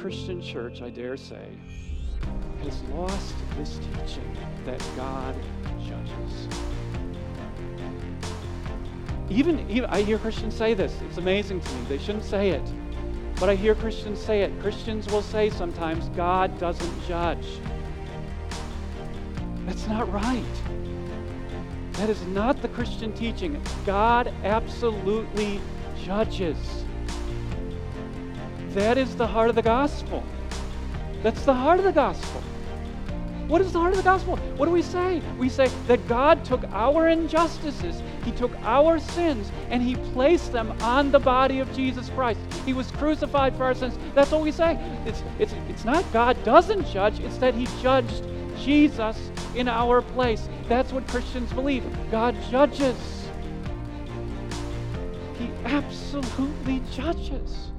Christian church, I dare say, has lost this teaching that God judges. Even, even I hear Christians say this. It's amazing to me. They shouldn't say it. But I hear Christians say it. Christians will say sometimes, God doesn't judge. That's not right. That is not the Christian teaching. God absolutely judges. That is the heart of the gospel. That's the heart of the gospel. What is the heart of the gospel? What do we say? We say that God took our injustices, He took our sins, and He placed them on the body of Jesus Christ. He was crucified for our sins. That's what we say. It's, it's, it's not God doesn't judge, it's that He judged Jesus in our place. That's what Christians believe. God judges. He absolutely judges.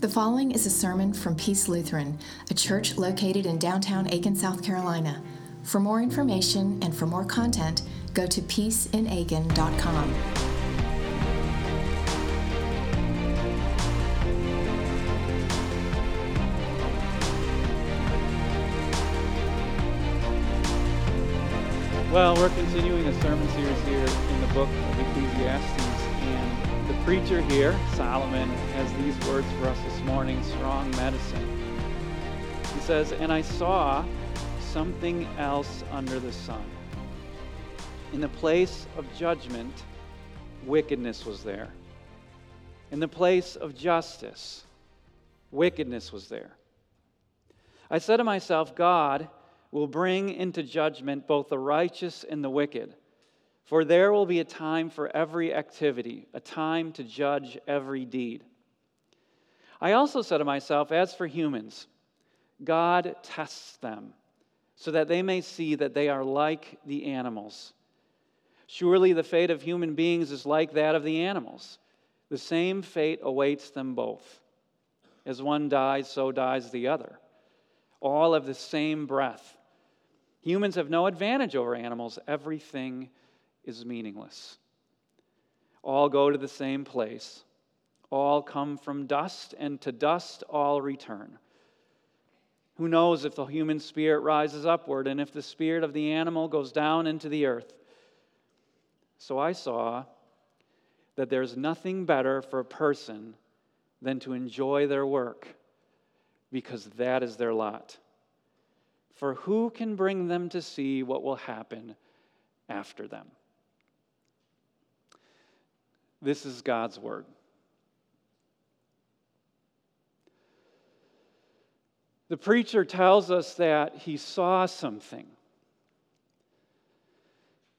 The following is a sermon from Peace Lutheran, a church located in downtown Aiken, South Carolina. For more information and for more content, go to peaceinaiken.com. Well, we're continuing a sermon series here in the book of Ecclesiastes, and the preacher here, Solomon, has these words for us this morning strong medicine. He says, And I saw something else under the sun. In the place of judgment, wickedness was there. In the place of justice, wickedness was there. I said to myself, God, will bring into judgment both the righteous and the wicked. For there will be a time for every activity, a time to judge every deed. I also said to myself, as for humans, God tests them so that they may see that they are like the animals. Surely the fate of human beings is like that of the animals. The same fate awaits them both. As one dies, so dies the other. All have the same breath. Humans have no advantage over animals. Everything is meaningless. All go to the same place. All come from dust, and to dust all return. Who knows if the human spirit rises upward and if the spirit of the animal goes down into the earth? So I saw that there's nothing better for a person than to enjoy their work because that is their lot. For who can bring them to see what will happen after them? This is God's word. The preacher tells us that he saw something.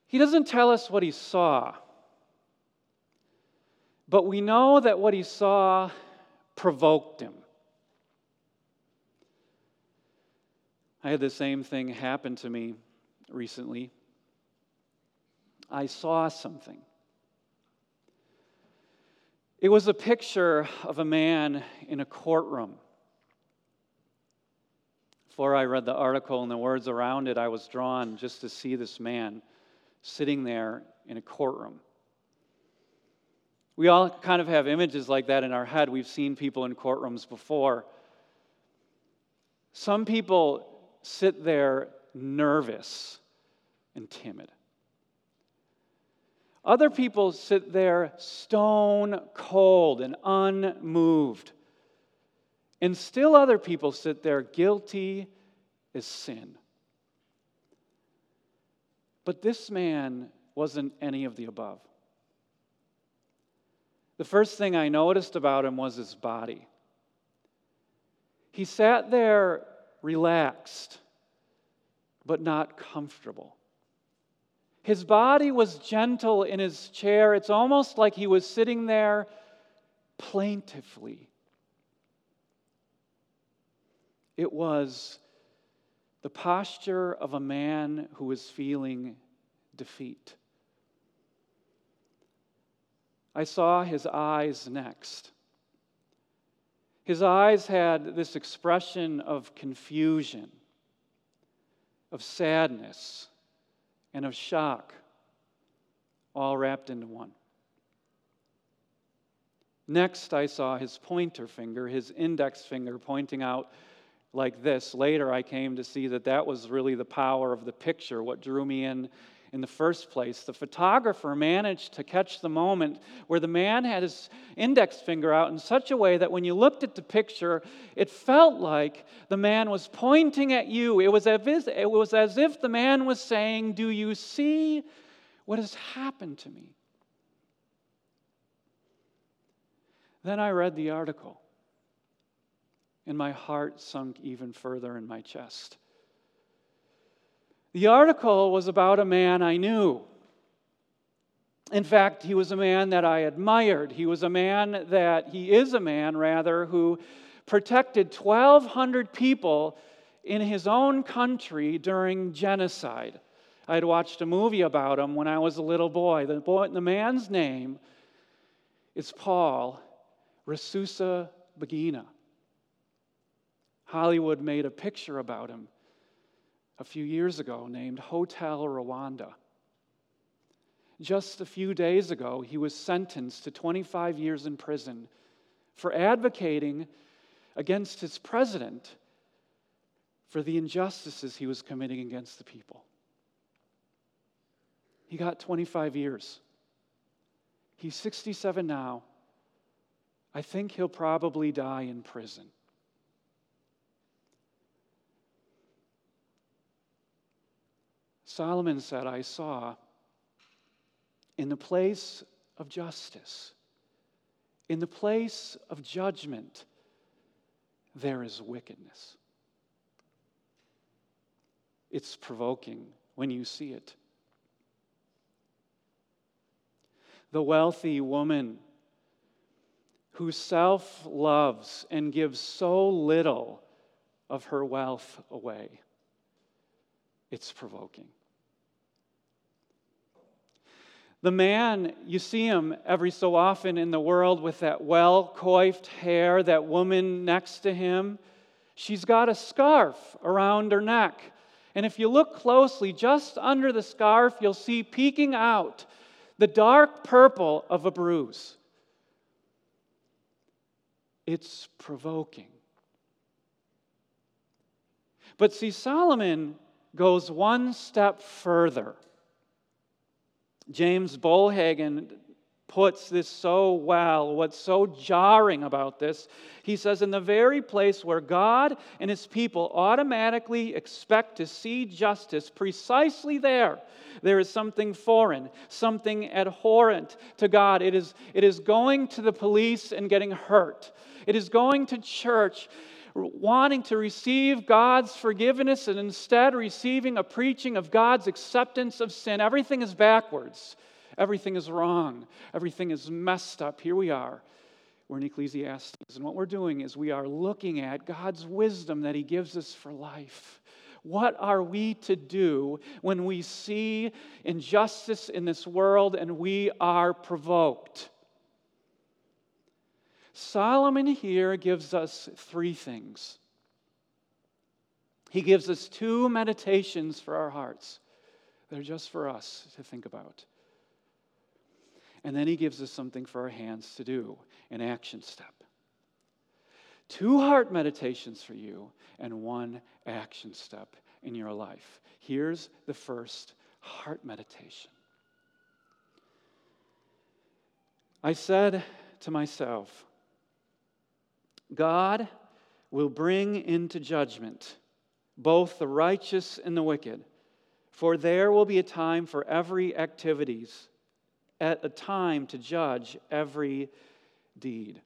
He doesn't tell us what he saw, but we know that what he saw provoked him. I had the same thing happen to me recently. I saw something. It was a picture of a man in a courtroom. Before I read the article and the words around it, I was drawn just to see this man sitting there in a courtroom. We all kind of have images like that in our head. We've seen people in courtrooms before. Some people sit there nervous and timid. Other people sit there stone cold and unmoved. And still other people sit there guilty as sin. But this man wasn't any of the above. The first thing I noticed about him was his body. He sat there relaxed, but not comfortable. His body was gentle in his chair. It's almost like he was sitting there plaintively. It was the posture of a man who was feeling defeat. I saw his eyes next. His eyes had this expression of confusion, of sadness, and of shock, all wrapped into one. Next, I saw his pointer finger, his index finger pointing out like this. Later, I came to see that that was really the power of the picture, what drew me in in the first place. The photographer managed to catch the moment where the man had his index finger out in such a way that when you looked at the picture, it felt like the man was pointing at you. It was as if, it was as if the man was saying, Do you see what has happened to me? Then I read the article, and my heart sunk even further in my chest. The article was about a man I knew. In fact, he was a man that I admired. He was a man that, he is a man, rather, who protected 1,200 people in his own country during genocide. I'd watched a movie about him when I was a little boy. The, boy, the man's name is Paul Rasusa Bagina. Hollywood made a picture about him a few years ago named Hotel Rwanda. Just a few days ago, he was sentenced to 25 years in prison for advocating against his president for the injustices he was committing against the people. He got 25 years. He's 67 now. I think he'll probably die in prison. Solomon said, I saw in the place of justice, in the place of judgment, there is wickedness. It's provoking when you see it. The wealthy woman who self loves and gives so little of her wealth away. It's provoking. The man, you see him every so often in the world with that well coiffed hair, that woman next to him. She's got a scarf around her neck. And if you look closely, just under the scarf, you'll see peeking out the dark purple of a bruise. It's provoking. But see, Solomon goes one step further. James Bollhagen puts this so well. What's so jarring about this, he says, in the very place where God and his people automatically expect to see justice, precisely there, there is something foreign, something abhorrent to God. It is, it is going to the police and getting hurt, it is going to church wanting to receive God's forgiveness and instead receiving a preaching of God's acceptance of sin. Everything is backwards. Everything is wrong. Everything is messed up. Here we are. We're in Ecclesiastes. And what we're doing is we are looking at God's wisdom that He gives us for life. What are we to do when we see injustice in this world and we are provoked? Solomon here gives us three things. He gives us two meditations for our hearts. They're just for us to think about. And then he gives us something for our hands to do, an action step. Two heart meditations for you and one action step in your life. Here's the first heart meditation. I said to myself, God will bring into judgment both the righteous and the wicked, for there will be a time for every activities, at a time to judge every deed.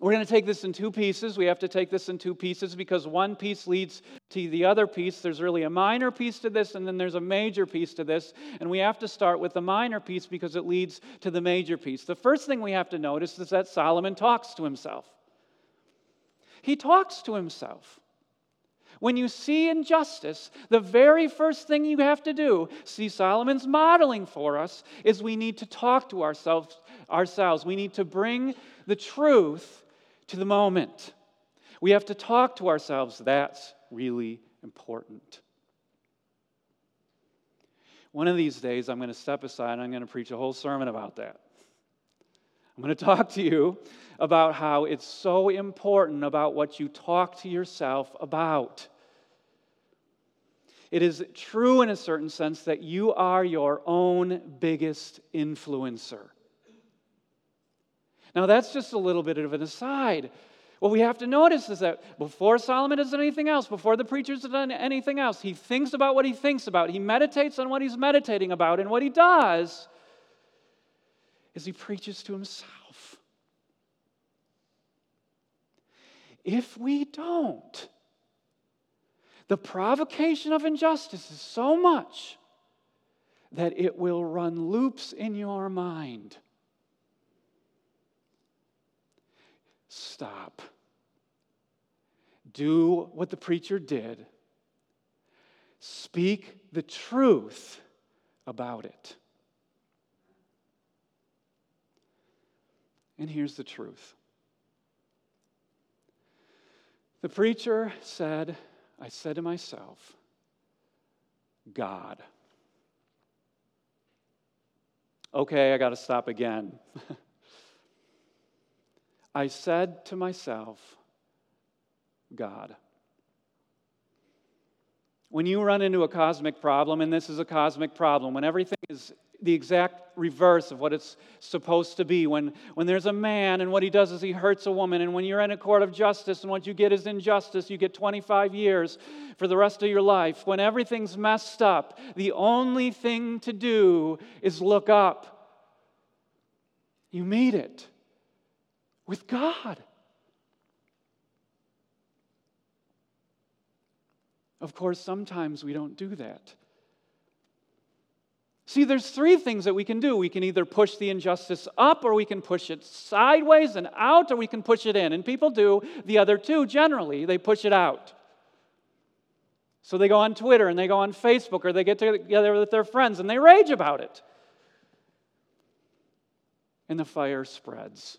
We're going to take this in two pieces. We have to take this in two pieces because one piece leads to the other piece. There's really a minor piece to this, and then there's a major piece to this. And we have to start with the minor piece because it leads to the major piece. The first thing we have to notice is that Solomon talks to himself. He talks to himself. When you see injustice, the very first thing you have to do, see Solomon's modeling for us, is we need to talk to ourselves. ourselves. We need to bring the truth to the moment. We have to talk to ourselves. That's really important. One of these days, I'm going to step aside and I'm going to preach a whole sermon about that. I'm going to talk to you about how it's so important about what you talk to yourself about. It is true in a certain sense that you are your own biggest influencer. Now, that's just a little bit of an aside. What we have to notice is that before Solomon does anything else, before the preachers have done anything else, he thinks about what he thinks about. He meditates on what he's meditating about. And what he does is he preaches to himself. If we don't, the provocation of injustice is so much that it will run loops in your mind. Stop. Do what the preacher did. Speak the truth about it. And here's the truth the preacher said, I said to myself, God. Okay, I got to stop again. I said to myself, God. When you run into a cosmic problem, and this is a cosmic problem, when everything is the exact reverse of what it's supposed to be. When, when there's a man and what he does is he hurts a woman, and when you're in a court of justice and what you get is injustice, you get 25 years for the rest of your life. When everything's messed up, the only thing to do is look up. You meet it with God. Of course, sometimes we don't do that. See, there's three things that we can do. We can either push the injustice up, or we can push it sideways and out, or we can push it in. And people do the other two generally, they push it out. So they go on Twitter and they go on Facebook, or they get together with their friends and they rage about it. And the fire spreads.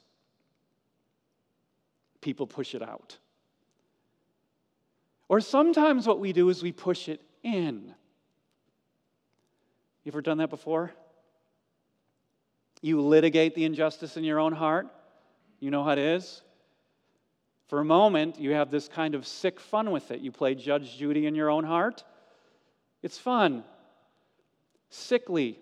People push it out. Or sometimes what we do is we push it in. You ever done that before? You litigate the injustice in your own heart. You know how it is. For a moment, you have this kind of sick fun with it. You play Judge Judy in your own heart. It's fun, sickly,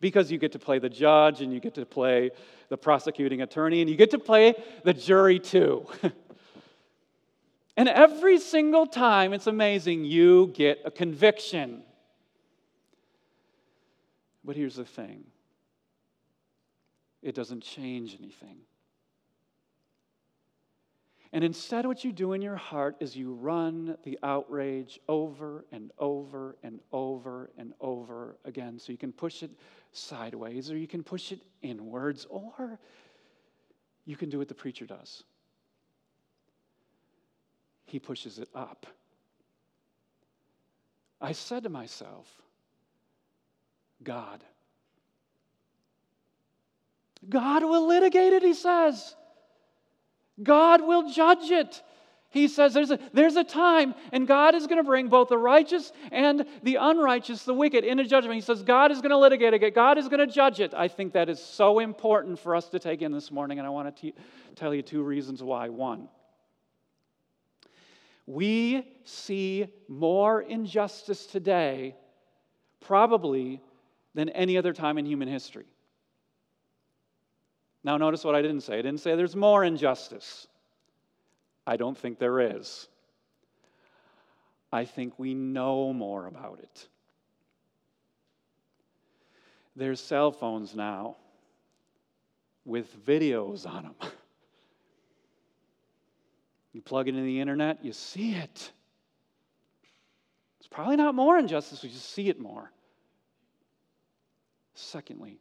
because you get to play the judge and you get to play the prosecuting attorney and you get to play the jury too. and every single time, it's amazing, you get a conviction. But here's the thing it doesn't change anything. And instead, what you do in your heart is you run the outrage over and over and over and over again. So you can push it sideways, or you can push it inwards, or you can do what the preacher does. He pushes it up. I said to myself, God. God will litigate it, he says. God will judge it. He says there's a, there's a time, and God is going to bring both the righteous and the unrighteous, the wicked, into judgment. He says God is going to litigate it, God is going to judge it. I think that is so important for us to take in this morning, and I want to te- tell you two reasons why. One, we see more injustice today, probably than any other time in human history. Now, notice what I didn't say. I didn't say there's more injustice. I don't think there is. I think we know more about it. There's cell phones now with videos on them. You plug it into the internet, you see it. It's probably not more injustice, we just see it more. Secondly,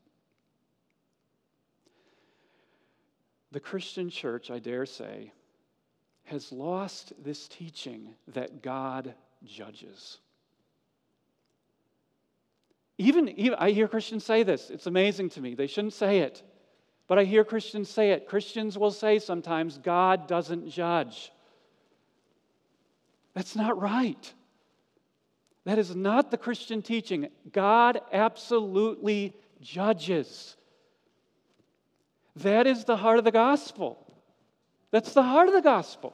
the Christian church, I dare say, has lost this teaching that God judges. Even, even, I hear Christians say this. It's amazing to me. They shouldn't say it. But I hear Christians say it. Christians will say sometimes, God doesn't judge. That's not right. That is not the Christian teaching. God absolutely judges. That is the heart of the gospel. That's the heart of the gospel.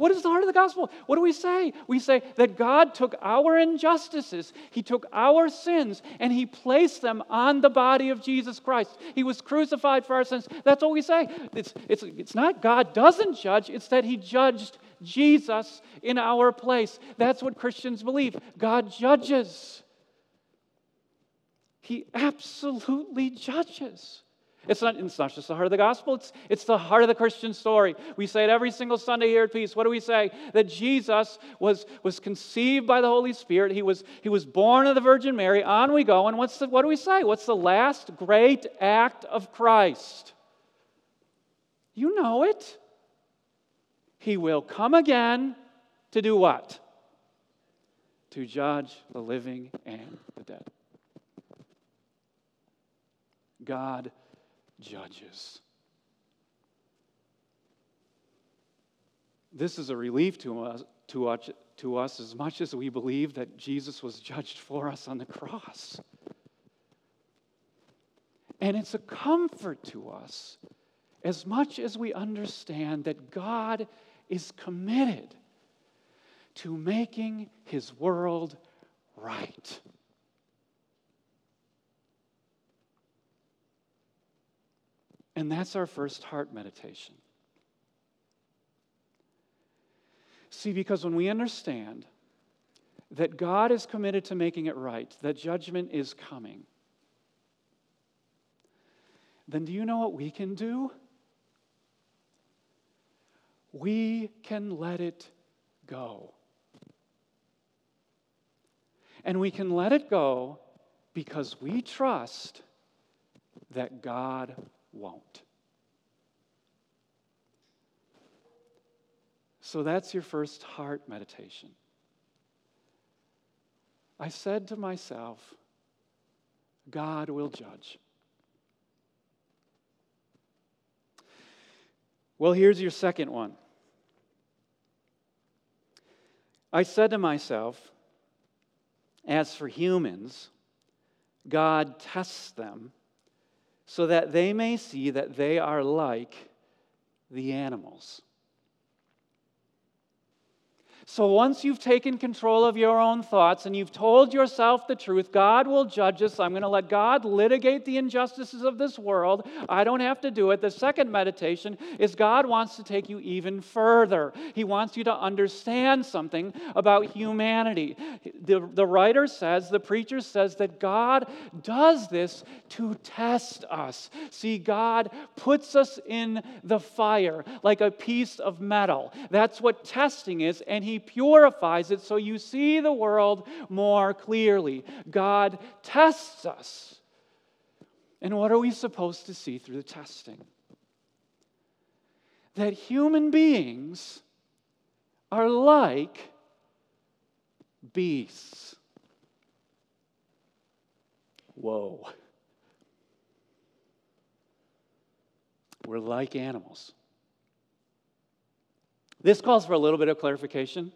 What is the heart of the gospel? What do we say? We say that God took our injustices, He took our sins, and He placed them on the body of Jesus Christ. He was crucified for our sins. That's what we say. It's, it's, it's not God doesn't judge, it's that He judged Jesus in our place. That's what Christians believe. God judges, He absolutely judges. It's not, it's not just the heart of the gospel, it's, it's the heart of the Christian story. We say it every single Sunday here at Peace. What do we say? That Jesus was, was conceived by the Holy Spirit. He was, he was born of the Virgin Mary. On we go. And what's the, what do we say? What's the last great act of Christ? You know it. He will come again to do what? To judge the living and the dead. God judges. This is a relief to us, to us, to us as much as we believe that Jesus was judged for us on the cross. And it's a comfort to us as much as we understand that God is committed to making his world right. And that's our first heart meditation. See, because when we understand that God is committed to making it right, that judgment is coming, then do you know what we can do? We can let it go. And we can let it go because we trust that God won't. So that's your first heart meditation. I said to myself, God will judge. Well, here's your second one. I said to myself, as for humans, God tests them so that they may see that they are like the animals. So once you've taken control of your own thoughts and you've told yourself the truth, God will judge us. I'm going to let God litigate the injustices of this world. I don't have to do it. The second meditation is God wants to take you even further. He wants you to understand something about humanity. The, the writer says, the preacher says that God does this to test us. See, God puts us in the fire like a piece of metal. That's what testing is, and He purifies it so you see the world more clearly. God tests us. And what are we supposed to see through the testing? That human beings are like beasts. Whoa. We're like animals. This calls for a little bit of clarification.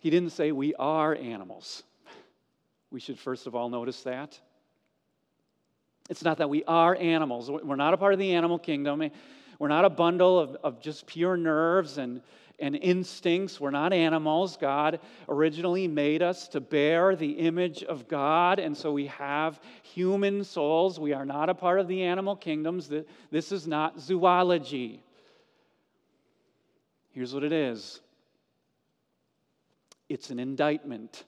He didn't say we are animals. We should first of all notice that. It's not that we are animals. We're not a part of the animal kingdom. We're not a bundle of, of just pure nerves and, and instincts. We're not animals. God originally made us to bear the image of God, and so we have human souls. We are not a part of the animal kingdoms. This is not zoology. Here's what it is it's an indictment.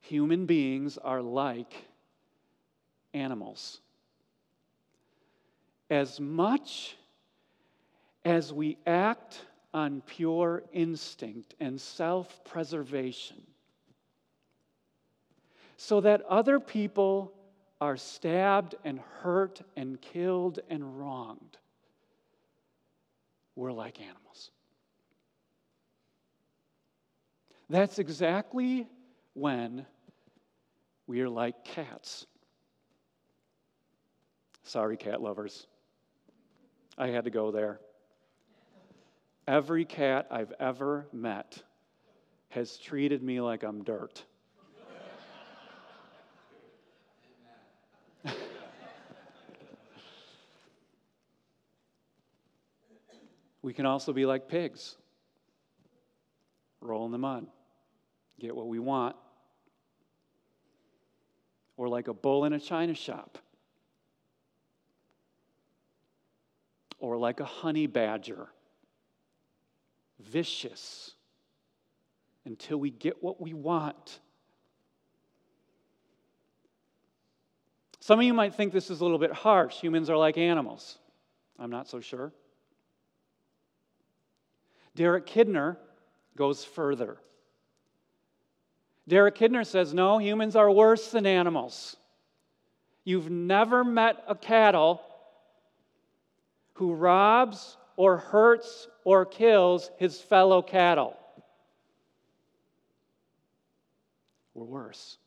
Human beings are like animals. As much as we act on pure instinct and self preservation, so that other people are stabbed and hurt and killed and wronged we're like animals. That's exactly when we are like cats. Sorry, cat lovers. I had to go there. Every cat I've ever met has treated me like I'm dirt. We can also be like pigs, roll in the mud, get what we want. Or like a bull in a china shop. Or like a honey badger, vicious until we get what we want. Some of you might think this is a little bit harsh. Humans are like animals. I'm not so sure. Derek Kidner goes further. Derek Kidner says, No, humans are worse than animals. You've never met a cattle who robs or hurts or kills his fellow cattle. We're worse.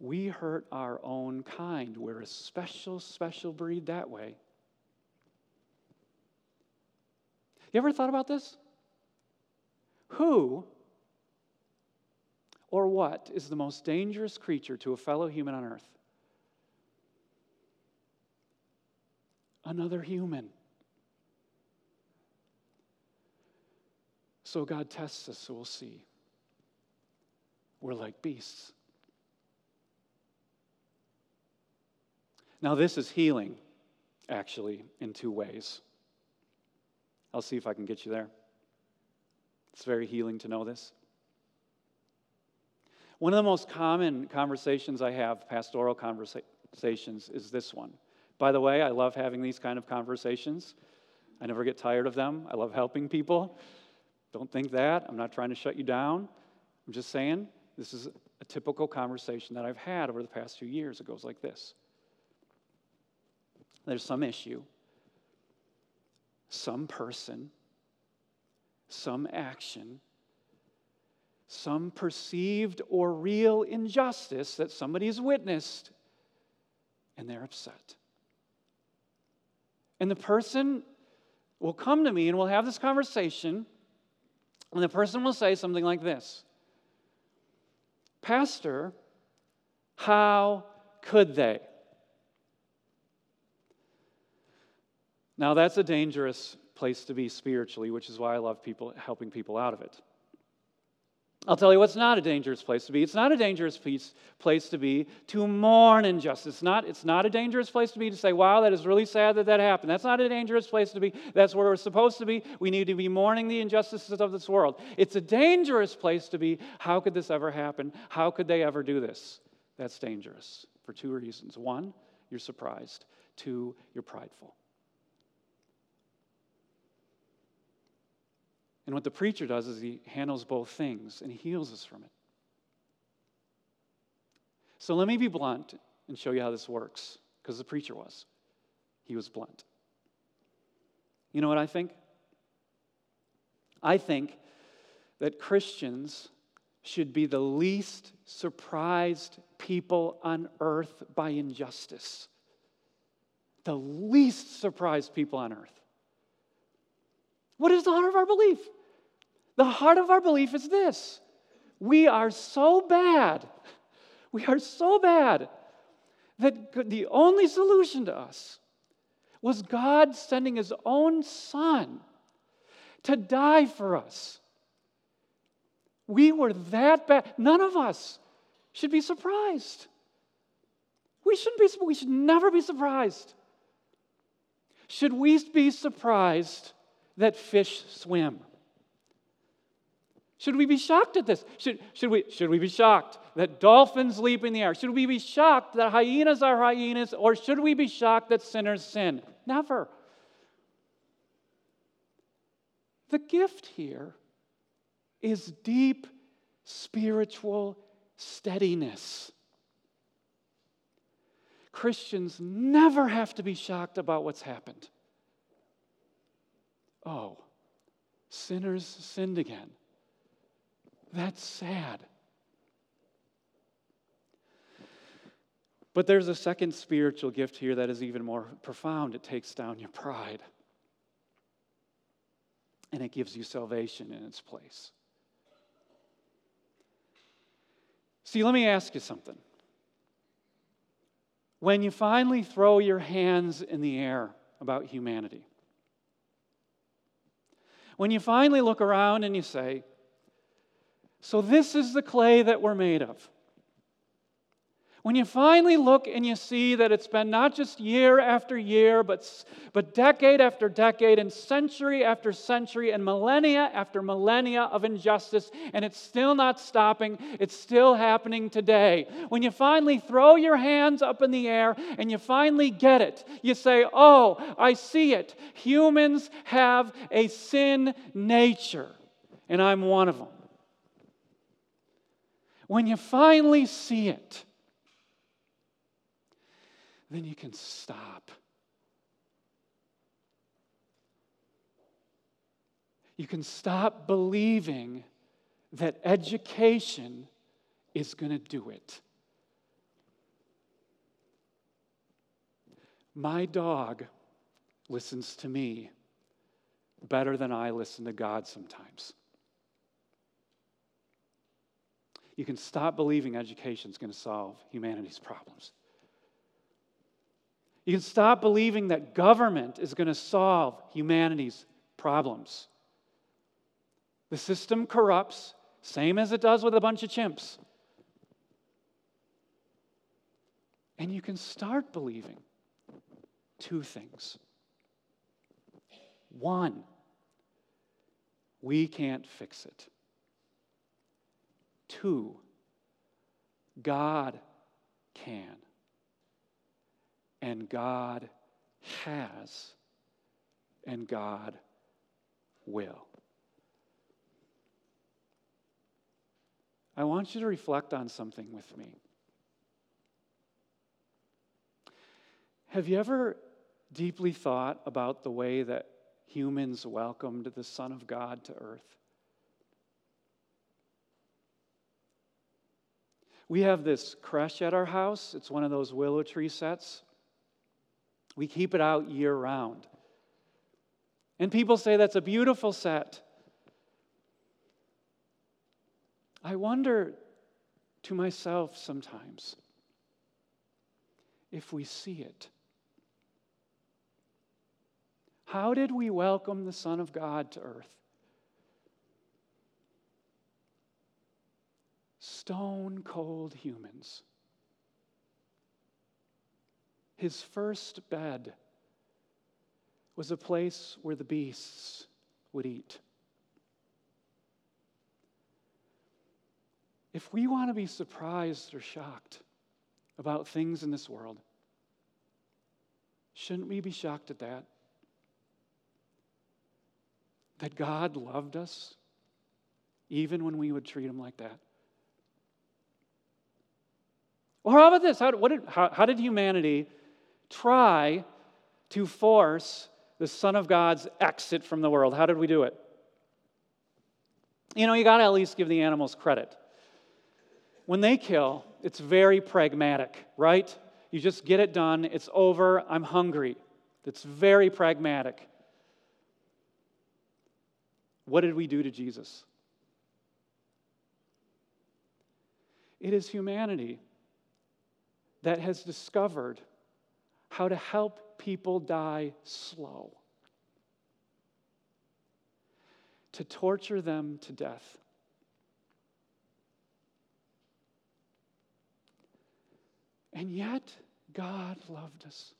we hurt our own kind. We're a special, special breed that way. You ever thought about this? Who or what is the most dangerous creature to a fellow human on earth? Another human. So God tests us, so we'll see. We're like beasts. Now, this is healing, actually, in two ways. I'll see if I can get you there. It's very healing to know this. One of the most common conversations I have, pastoral conversations, is this one. By the way, I love having these kind of conversations. I never get tired of them. I love helping people. Don't think that. I'm not trying to shut you down. I'm just saying this is a typical conversation that I've had over the past few years. It goes like this there's some issue, some person, some action, some perceived or real injustice that somebody's witnessed, and they're upset. And the person will come to me and we'll have this conversation, and the person will say something like this Pastor, how could they? Now, that's a dangerous place to be spiritually, which is why I love people helping people out of it. I'll tell you what's not a dangerous place to be. It's not a dangerous piece, place to be to mourn injustice. It's not, it's not a dangerous place to be to say, wow, that is really sad that that happened. That's not a dangerous place to be. That's where we're supposed to be. We need to be mourning the injustices of this world. It's a dangerous place to be. How could this ever happen? How could they ever do this? That's dangerous for two reasons. One, you're surprised. Two, you're prideful. And what the preacher does is he handles both things and heals us from it. So let me be blunt and show you how this works, because the preacher was. He was blunt. You know what I think? I think that Christians should be the least surprised people on earth by injustice. The least surprised people on earth. What is the heart of our belief? The heart of our belief is this we are so bad, we are so bad that the only solution to us was God sending his own son to die for us. We were that bad. None of us should be surprised. We shouldn't be, we should never be surprised. Should we be surprised that fish swim? Should we be shocked at this? Should, should, we, should we be shocked that dolphins leap in the air? Should we be shocked that hyenas are hyenas? Or should we be shocked that sinners sin? Never. The gift here is deep spiritual steadiness. Christians never have to be shocked about what's happened. Oh, sinners sinned again. That's sad. But there's a second spiritual gift here that is even more profound. It takes down your pride, and it gives you salvation in its place. See, let me ask you something. When you finally throw your hands in the air about humanity. When you finally look around and you say, So, this is the clay that we're made of. When you finally look and you see that it's been not just year after year, but, but decade after decade, and century after century, and millennia after millennia of injustice, and it's still not stopping, it's still happening today. When you finally throw your hands up in the air and you finally get it, you say, Oh, I see it. Humans have a sin nature, and I'm one of them. When you finally see it, then you can stop. You can stop believing that education is going to do it. My dog listens to me better than I listen to God sometimes. You can stop believing education is going to solve humanity's problems. You can stop believing that government is going to solve humanity's problems. The system corrupts, same as it does with a bunch of chimps. And you can start believing two things. One, we can't fix it. Two, God can and God has, and God will. I want you to reflect on something with me. Have you ever deeply thought about the way that humans welcomed the Son of God to earth? We have this creche at our house. It's one of those willow tree sets. We keep it out year round. And people say that's a beautiful set. I wonder to myself sometimes if we see it. How did we welcome the Son of God to earth? Stone cold humans his first bed was a place where the beasts would eat. If we want to be surprised or shocked about things in this world, shouldn't we be shocked at that? That God loved us even when we would treat him like that? Or how about this? How, did, how, how did humanity try to force the Son of God's exit from the world. How did we do it? You know, you got to at least give the animals credit. When they kill, it's very pragmatic, right? You just get it done, it's over, I'm hungry. It's very pragmatic. What did we do to Jesus? It is humanity that has discovered how to help people die slow, to torture them to death. And yet, God loved us.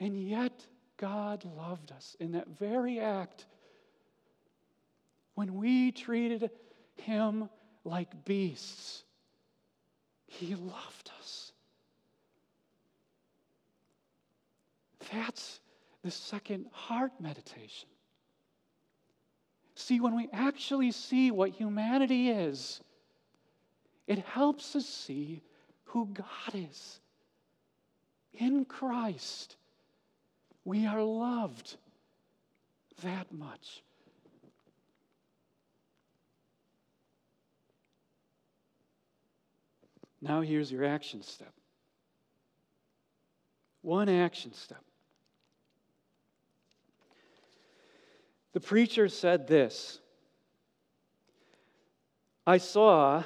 And yet, God loved us in that very act when we treated him like beasts. He loved us. That's the second heart meditation. See, when we actually see what humanity is, it helps us see who God is. In Christ, we are loved that much. Now, here's your action step. One action step. The preacher said this I saw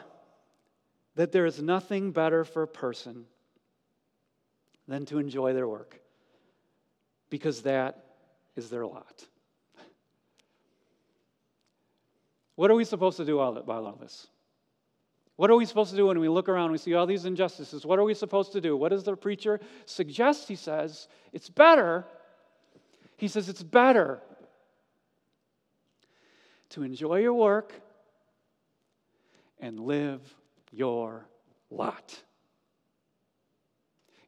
that there is nothing better for a person than to enjoy their work. because that is their lot. What are we supposed to do about all this? What are we supposed to do when we look around and we see all these injustices? What are we supposed to do? What does the preacher suggest? He says, it's better. He says, it's better to enjoy your work and live your lot.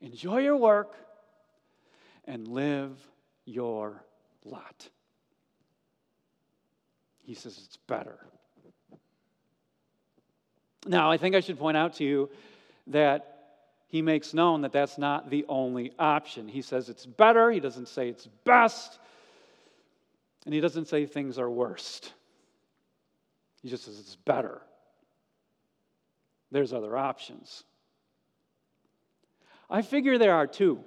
Enjoy your work and live your lot. He says it's better. Now, I think I should point out to you that he makes known that that's not the only option. He says it's better, he doesn't say it's best, and he doesn't say things are worst. He just says it's better. There's other options. I figure there are two.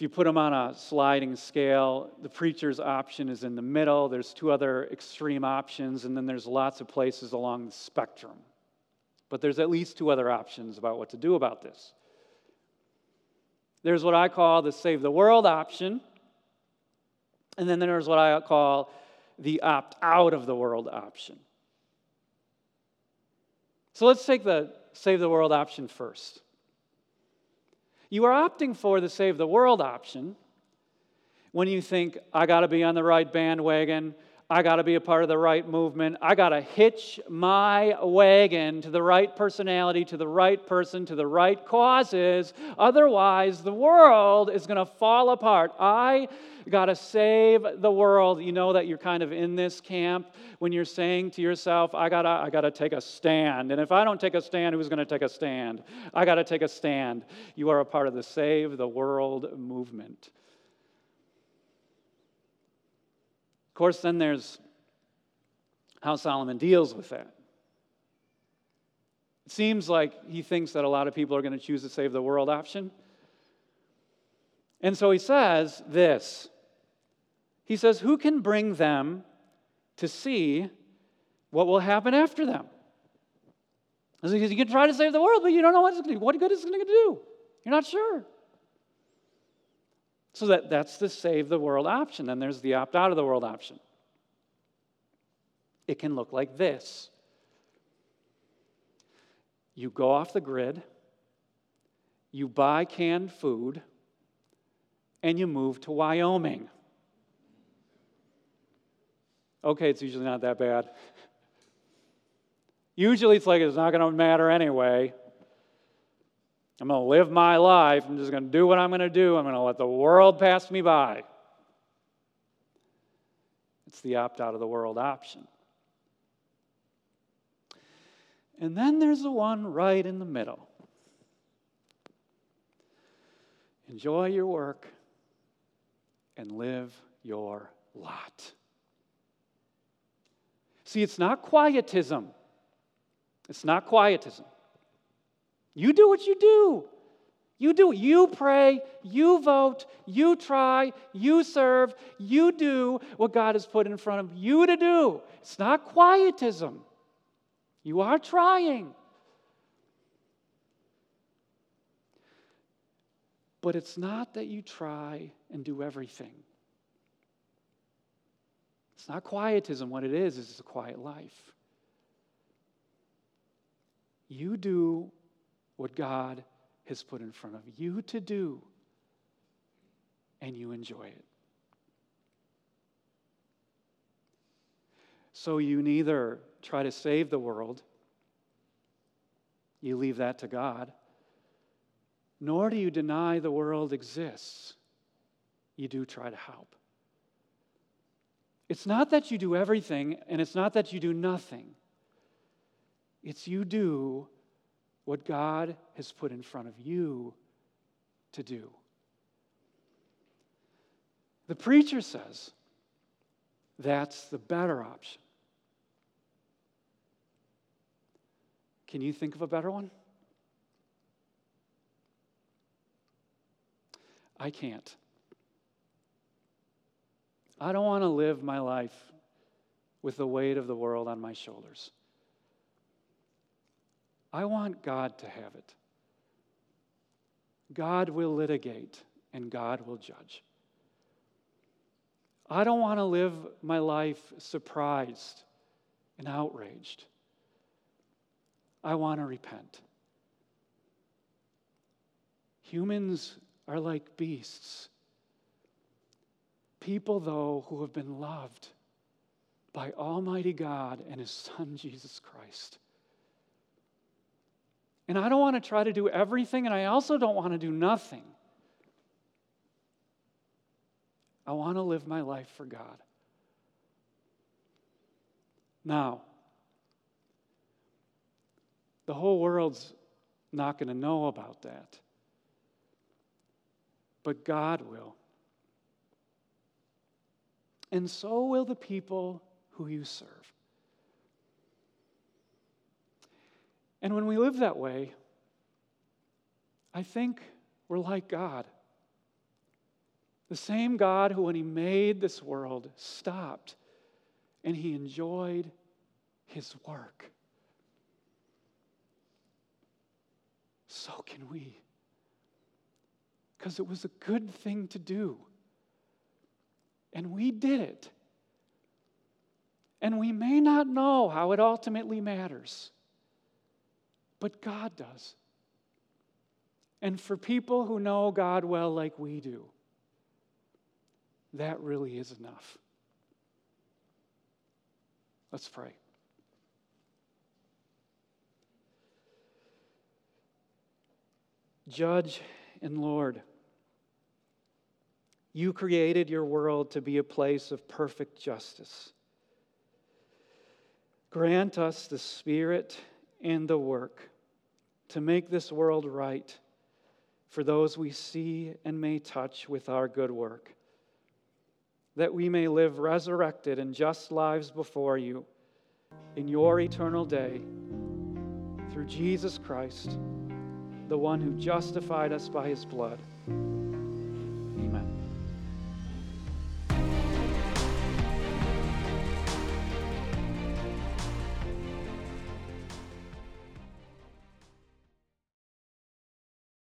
If you put them on a sliding scale, the preacher's option is in the middle. There's two other extreme options, and then there's lots of places along the spectrum. But there's at least two other options about what to do about this. There's what I call the save the world option, and then there's what I call the opt out of the world option. So let's take the save the world option first. You are opting for the save the world option when you think, I got to be on the right bandwagon. I got to be a part of the right movement. I got to hitch my wagon to the right personality, to the right person, to the right causes. Otherwise, the world is going to fall apart. I got to save the world. You know that you're kind of in this camp when you're saying to yourself, I got to I got to take a stand. And if I don't take a stand, who's going to take a stand? I got to take a stand. You are a part of the save the world movement. Course, then there's how Solomon deals with that. It seems like he thinks that a lot of people are going to choose the save the world option. And so he says this He says, Who can bring them to see what will happen after them? Because you can try to save the world, but you don't know what's, what good it's going to do. You're not sure. So that, that's the save the world option. Then there's the opt out of the world option. It can look like this you go off the grid, you buy canned food, and you move to Wyoming. Okay, it's usually not that bad. Usually it's like it's not going to matter anyway. I'm going to live my life. I'm just going to do what I'm going to do. I'm going to let the world pass me by. It's the opt out of the world option. And then there's the one right in the middle. Enjoy your work and live your lot. See, it's not quietism. It's not quietism. You do what you do. You do. You pray, you vote, you try, you serve, you do what God has put in front of you to do. It's not quietism. You are trying. But it's not that you try and do everything. It's not quietism. What it is, is it's a quiet life. You do what God has put in front of you to do, and you enjoy it. So you neither try to save the world, you leave that to God, nor do you deny the world exists. You do try to help. It's not that you do everything, and it's not that you do nothing. It's you do what God has put in front of you to do. The preacher says that's the better option. Can you think of a better one? I can't. I don't want to live my life with the weight of the world on my shoulders. I want God to have it. God will litigate and God will judge. I don't want to live my life surprised and outraged. I want to repent. Humans are like beasts. People, though, who have been loved by Almighty God and His Son, Jesus Christ. And I don't want to try to do everything, and I also don't want to do nothing. I want to live my life for God. Now, the whole world's not going to know about that. But God will. And so will the people who you serve. And when we live that way, I think we're like God. The same God who, when He made this world, stopped and He enjoyed His work. So can we. Because it was a good thing to do. And we did it. And we may not know how it ultimately matters, but God does. And for people who know God well like we do, that really is enough. Let's pray. Judge and Lord, you created your world to be a place of perfect justice. Grant us the spirit and the work to make this world right for those we see and may touch with our good work that we may live resurrected and just lives before you in your eternal day through Jesus Christ, the one who justified us by his blood